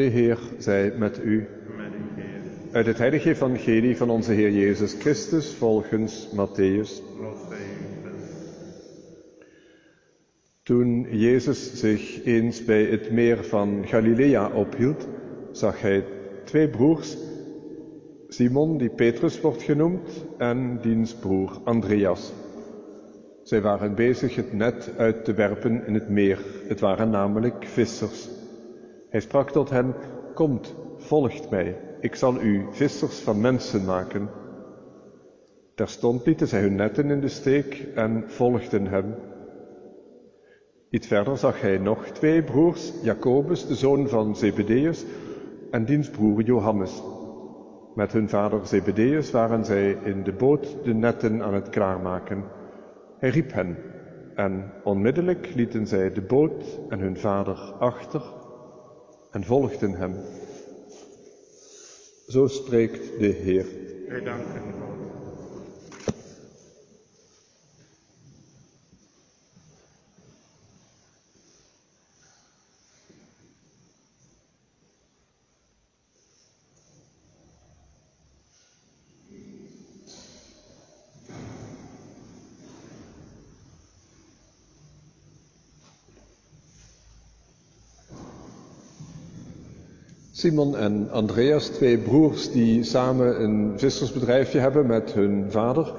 De Heer zij met u. Uit het heilige evangelie van onze Heer Jezus Christus volgens Matthäus. Toen Jezus zich eens bij het meer van Galilea ophield, zag hij twee broers, Simon, die Petrus wordt genoemd, en diens broer Andreas. Zij waren bezig het net uit te werpen in het meer. Het waren namelijk vissers. Hij sprak tot hen, Komt, volgt mij, ik zal u vissers van mensen maken. Terstond lieten zij hun netten in de steek en volgden hem. Iets verder zag hij nog twee broers, Jacobus, de zoon van Zebedeus, en diens broer Johannes. Met hun vader Zebedeus waren zij in de boot de netten aan het klaarmaken. Hij riep hen, en onmiddellijk lieten zij de boot en hun vader achter en volgden hem. Zo spreekt de Heer. Wij danken Simon en Andreas, twee broers die samen een vissersbedrijfje hebben met hun vader.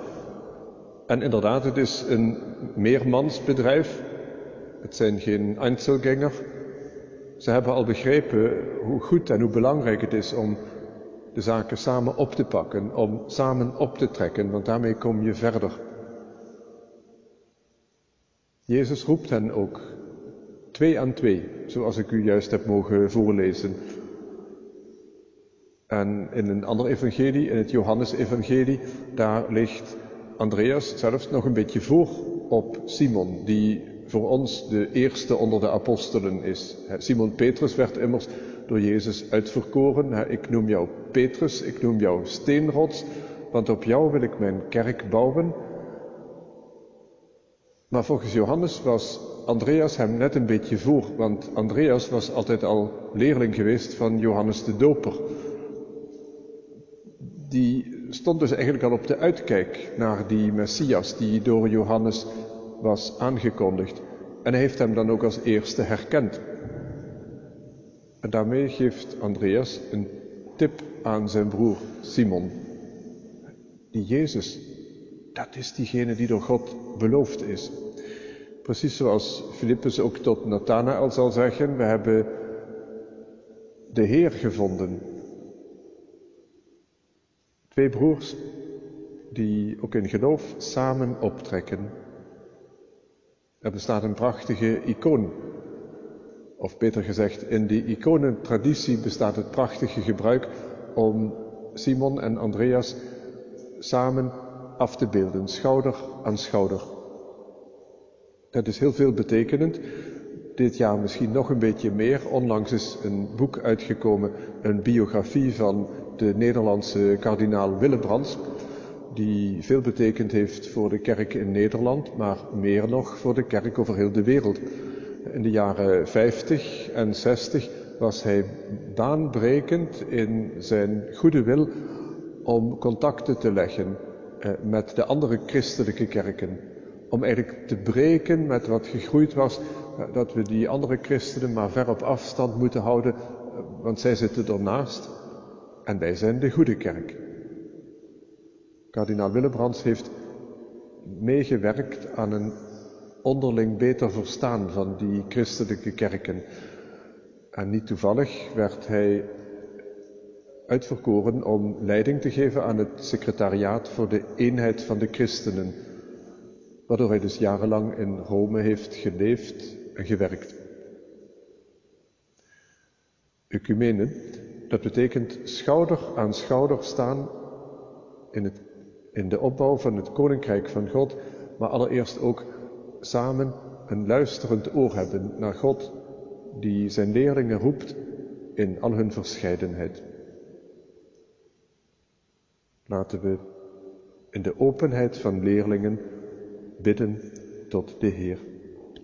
En inderdaad, het is een meermansbedrijf. Het zijn geen Einzelgänger. Ze hebben al begrepen hoe goed en hoe belangrijk het is om de zaken samen op te pakken, om samen op te trekken, want daarmee kom je verder. Jezus roept hen ook twee aan twee, zoals ik u juist heb mogen voorlezen. En in een ander evangelie, in het Johannesevangelie, daar ligt Andreas zelfs nog een beetje voor op Simon, die voor ons de eerste onder de apostelen is. Simon Petrus werd immers door Jezus uitverkoren. Ik noem jou Petrus, ik noem jou steenrots, want op jou wil ik mijn kerk bouwen. Maar volgens Johannes was Andreas hem net een beetje voor, want Andreas was altijd al leerling geweest van Johannes de Doper die stond dus eigenlijk al op de uitkijk naar die Messias die door Johannes was aangekondigd. En hij heeft hem dan ook als eerste herkend. En daarmee geeft Andreas een tip aan zijn broer Simon. Die Jezus, dat is diegene die door God beloofd is. Precies zoals Filippus ook tot Nathanael zal zeggen, we hebben de Heer gevonden. Twee broers die ook in geloof samen optrekken. Er bestaat een prachtige icoon. Of beter gezegd, in die iconentraditie bestaat het prachtige gebruik om Simon en Andreas samen af te beelden, schouder aan schouder. Dat is heel veel betekenend. Dit jaar misschien nog een beetje meer. Onlangs is een boek uitgekomen, een biografie van de Nederlandse kardinaal Willebrands, die veel betekend heeft voor de kerk in Nederland, maar meer nog voor de kerk over heel de wereld. In de jaren 50 en 60 was hij baanbrekend in zijn goede wil om contacten te leggen eh, met de andere christelijke kerken. Om eigenlijk te breken met wat gegroeid was, eh, dat we die andere christenen maar ver op afstand moeten houden, eh, want zij zitten ernaast. En wij zijn de goede kerk. Kardinaal Willebrands heeft meegewerkt aan een onderling beter verstaan van die christelijke kerken. En niet toevallig werd hij uitverkoren om leiding te geven aan het secretariaat voor de eenheid van de christenen, waardoor hij dus jarenlang in Rome heeft geleefd en gewerkt. Ecumene, dat betekent schouder aan schouder staan in, het, in de opbouw van het koninkrijk van God, maar allereerst ook samen een luisterend oor hebben naar God, die zijn leerlingen roept in al hun verscheidenheid. Laten we in de openheid van leerlingen bidden tot de Heer.